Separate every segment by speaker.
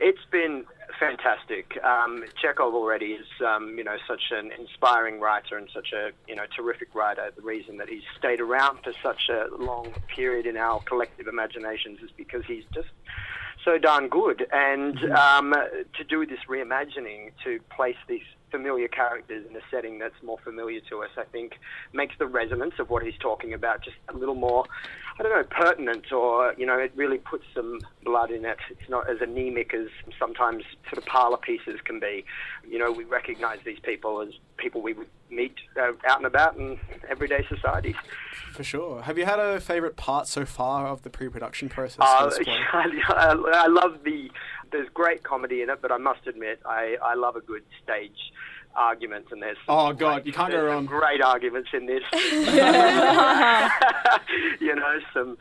Speaker 1: It's been fantastic. Um, Chekhov already is, um, you know, such an inspiring writer and such a, you know, terrific writer. The reason that he's stayed around for such a long period in our collective imaginations is because he's just so darn good. And um, to do this reimagining, to place these familiar characters in a setting that's more familiar to us, I think makes the resonance of what he's talking about just a little more, I don't know, pertinent or, you know, it really puts some blood in it. It's not as anemic as sometimes sort of parlor pieces can be. You know, we recognize these people as people we meet uh, out and about in everyday society.
Speaker 2: For sure. Have you had a favourite part so far of the pre-production process?
Speaker 1: Uh,
Speaker 2: for this play?
Speaker 1: I, I love the. There's great comedy in it, but I must admit, I, I love a good stage argument, and there's some
Speaker 2: Oh, God,
Speaker 1: great-
Speaker 2: you can't go wrong.
Speaker 1: Great arguments in this. you know, some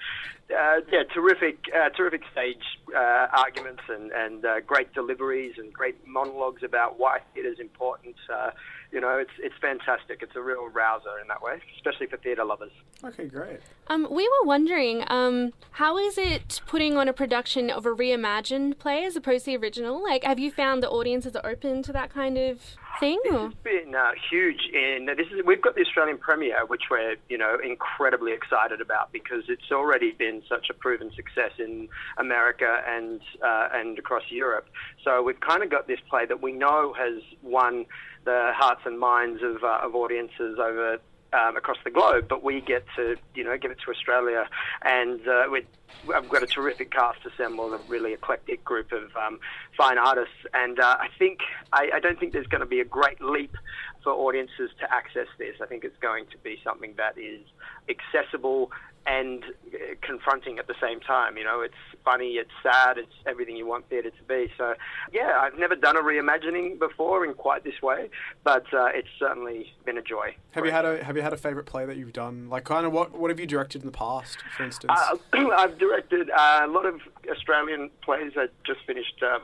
Speaker 1: uh, yeah, terrific, uh, terrific stage uh, arguments and and uh, great deliveries and great monologues about why theatre is important. Uh, you know, it's it's fantastic. It's a real rouser in that way, especially for theatre lovers.
Speaker 2: Okay, great.
Speaker 3: Um, we were wondering, um, how is it putting on a production of a reimagined play as opposed to the original? Like, have you found the audiences are open to that kind of thing?
Speaker 1: It's been uh, huge in this is we've got the Australian premiere which we're you know incredibly excited about because it's already been such a proven success in America and uh, and across Europe so we've kind of got this play that we know has won the hearts and minds of uh, of audiences over um, across the globe, but we get to, you know, give it to Australia, and uh, we I've got a terrific cast assembled, a really eclectic group of um, fine artists, and uh, I think I, I don't think there's going to be a great leap for audiences to access this. I think it's going to be something that is accessible and uh, confronting at the same time. You know, it's funny, it's sad, it's everything you want theatre to be. So, yeah, I've never done a reimagining before in quite this way, but uh, it's certainly been a joy.
Speaker 2: Have you had a Have you had a favourite play that you've done? Like, kind of what What have you directed in the past, for instance?
Speaker 1: Uh, I've directed uh, a lot of Australian plays. I just finished um,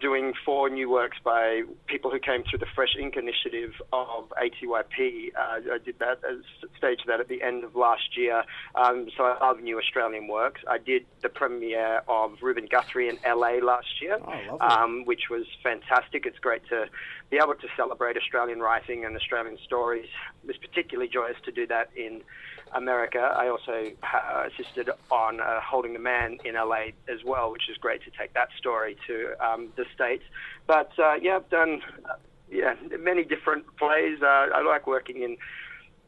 Speaker 1: doing four new works by people who came through the Fresh Ink initiative of ATYP. Uh, I did that, as staged that at the end of last year. Um, so I love new Australian works. I did the premiere of Ruben Guthrie in LA last year,
Speaker 2: Oh,
Speaker 1: um, which was fantastic. It's great to be able to celebrate Australian writing and Australian stories. It was particularly joyous to do that in America. I also uh, assisted on uh, Holding the Man in LA as well, which is great to take that story to um, the States. But uh, yeah, I've done uh, yeah many different plays. Uh, I like working in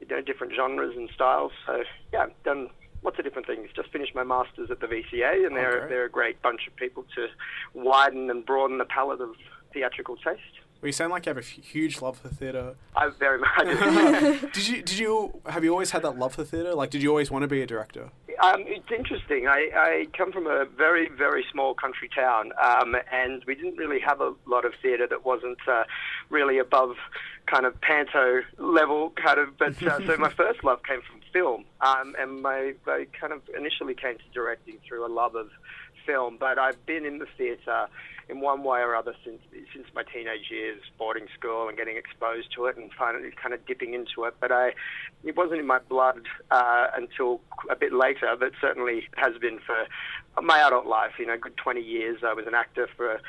Speaker 1: you know, different genres and styles. So yeah, I've done lots of different things. Just finished my masters at the VCA, and they're
Speaker 2: great.
Speaker 1: they're a great bunch of people to widen and broaden the palette of theatrical taste.
Speaker 2: Well, you sound like you have a f- huge love for theatre.
Speaker 1: I very much.
Speaker 2: Did you Did you Have you always had that love for theatre? Like, did you always want to be a director?
Speaker 1: Um, it's interesting. I, I come from a very, very small country town, um, and we didn't really have a lot of theatre that wasn't uh, really above kind of panto level, kind of. But uh, so my first love came from film, um, and my I kind of initially came to directing through a love of film. But I've been in the theatre in one way or other since since my teenage years, boarding school, and getting exposed to it, and finally kind of dipping into it. But I, it wasn't in my blood uh, until a bit later, but certainly has been for my adult life. You know, good 20 years. I was an actor for.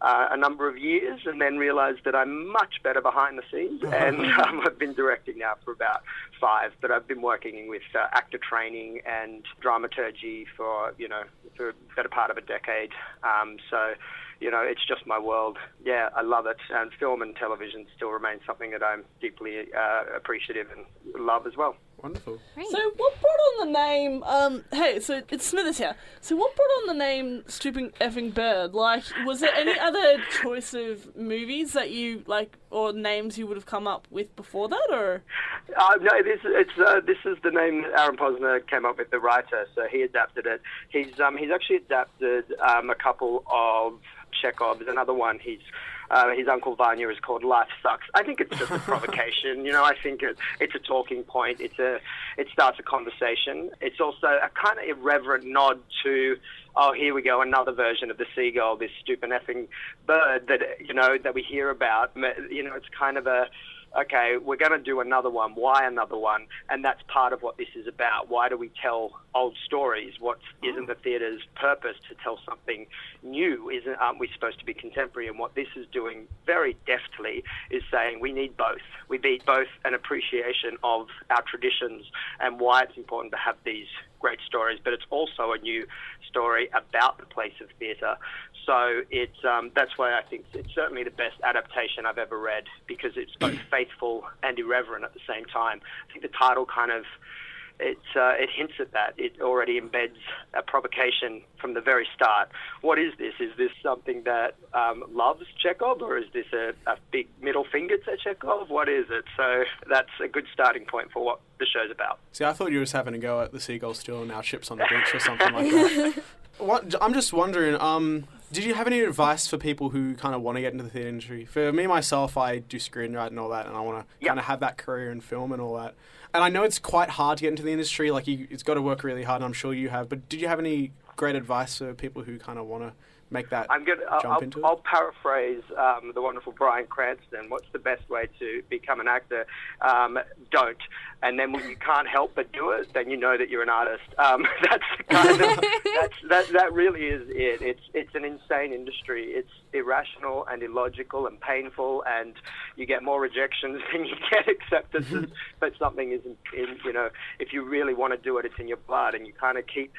Speaker 1: Uh, a number of years, and then realised that I'm much better behind the scenes. And um, I've been directing now for about five, but I've been working with uh, actor training and dramaturgy for you know for a better part of a decade. Um, so you know, it's just my world. Yeah, I love it. And film and television still remains something that I'm deeply uh, appreciative and love as well.
Speaker 2: Wonderful.
Speaker 3: Great.
Speaker 4: So what brought on the name? Um, hey, so it's Smithers here. So what brought on the name "Stupid Effing Bird"? Like, was there any other choice of movies that you like, or names you would have come up with before that, or?
Speaker 1: Uh, no, this it's uh, this is the name that Aaron Posner came up with, the writer. So he adapted it. He's um, he's actually adapted um, a couple of Chekhov's. Another one he's. Uh, his uncle Vanya is called "Life Sucks." I think it's just a provocation. You know, I think it, it's a talking point. It's a, it starts a conversation. It's also a kind of irreverent nod to, oh, here we go, another version of the seagull, this stupid effing bird that you know that we hear about. You know, it's kind of a okay, we're going to do another one. Why another one? And that's part of what this is about. Why do we tell old stories? What isn't the theatre's purpose to tell something new? Isn't aren't we supposed to be contemporary? And what this is doing very deftly is saying we need both. We need both an appreciation of our traditions and why it's important to have these great stories, but it's also a new story about the place of theatre. So it's um, that's why I think it's certainly the best adaptation I've ever read because it's both faithful and irreverent at the same time. I think the title kind of it uh, it hints at that. It already embeds a provocation from the very start. What is this? Is this something that um, loves Chekhov, or is this a, a big middle finger to Chekhov? What is it? So that's a good starting point for what the show's about.
Speaker 2: See, I thought you were just having a go at the seagull still and now chips on the beach or something like that. What I'm just wondering. Um, did you have any advice for people who kind of want to get into the theatre industry? For me myself, I do screenwriting and all that, and I want to
Speaker 1: Yeah.
Speaker 2: kind of have that career in film and all that. And I know it's quite hard to get into the industry. Like you, it's got to work really hard. and I'm sure you have. But did you have any great advice for people who kind of want to make that
Speaker 1: I'm good.
Speaker 2: jump
Speaker 1: I'll,
Speaker 2: into it?
Speaker 1: I'll paraphrase um, the wonderful Bryan Cranston. What's the best way to become an actor? Um, don't. And then when you can't help but do it, then you know that you're an artist. Um, that's kind of that's, that. That really is it. It's it's an insane industry. It's irrational and illogical and painful, and you get more rejections than you get acceptances. but something isn't in. You know, if you really want to do it, it's in your blood, and you kind of keep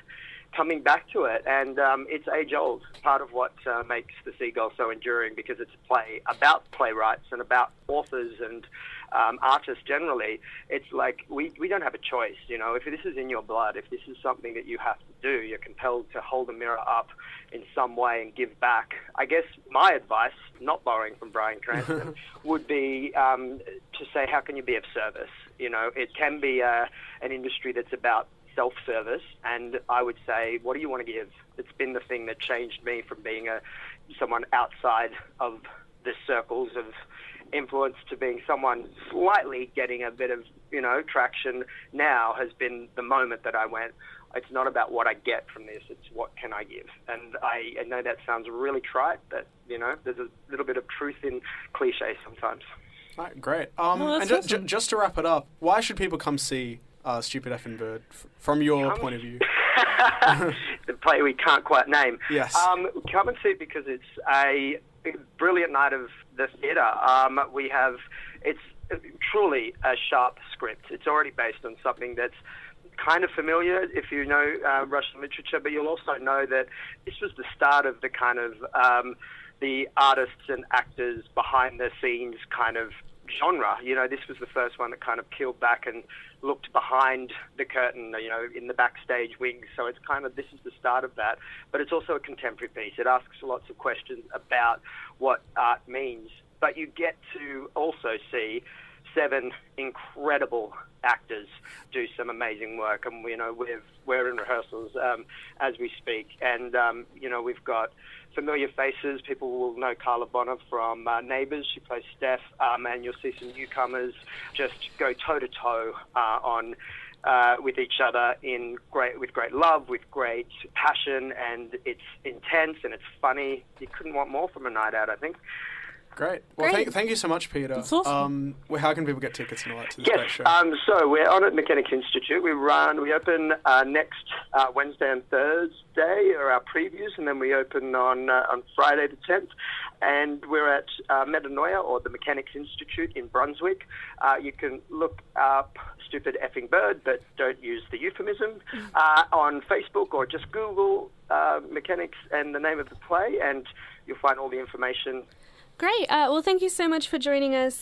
Speaker 1: coming back to it, and um, it's age old. Part of what uh, makes the Seagull so enduring because it's a play about playwrights and about authors and um, artists generally. It's like we, we don't have a choice. You know, if this is in your blood, if this is something that you have to do, you're compelled to hold a mirror up in some way and give back. I guess my advice, not borrowing from Bryan Cranston, would be um, to say, how can you be of service? You know, it can be uh, an industry that's about self-service, and I would say, what do you want to give? It's been the thing that changed me from being a someone outside of the circles of influence to being someone slightly getting a bit of you know traction. Now has been the moment that I went. It's not about what I get from this; it's what can I give. And I, I know that sounds really trite, but you know, there's a little bit of truth in cliche sometimes.
Speaker 2: Right, great. Um,
Speaker 4: Oh,
Speaker 2: and
Speaker 4: that's
Speaker 2: ju- ju- just to wrap it up, why should people come see uh, Stupid Effing Bird f- from your point of view?
Speaker 1: the play we can't quite name.
Speaker 2: Yes.
Speaker 1: Um, come and see it because it's a brilliant night of the theatre. Um, we have, it's truly a sharp script. It's already based on something that's kind of familiar if you know uh, Russian literature, but you'll also know that this was the start of the kind of um, the artists and actors behind the scenes kind of genre. You know, this was the first one that kind of peeled back and looked behind the curtain, you know, in the backstage wings. So it's kind of, this is the start of that. But it's also a contemporary piece. It asks lots of questions about what art means. But you get to also see seven incredible actors do some amazing work, and you know we've we're in rehearsals um, as we speak, and um, you know we've got familiar faces. People will know Carla Bonner from uh, Neighbours. She plays Steph, um, and you'll see some newcomers just go toe to toe on. Uh, with each other in great, with great love, with great passion, and it's intense and it's funny. You couldn't want more from a night out, I think.
Speaker 2: Great. Well,
Speaker 3: Great.
Speaker 2: thank, thank you so much, Peter.
Speaker 4: That's awesome.
Speaker 2: Um, well, how can people get tickets and all that to this
Speaker 1: Yes.
Speaker 2: great show?
Speaker 1: Um, so we're on at Mechanics Institute. We run. We open uh, next uh, Wednesday and Thursday are our previews, and then we open on uh, on Friday the tenth. And we're at uh, Metanoia or the Mechanics Institute in Brunswick. Uh, you can look up "Stupid Effing Bird," but don't use the euphemism uh, on Facebook or just Google uh, Mechanics and the name of the play, and you'll find all the information
Speaker 3: Great. Uh, well, thank you so much for joining us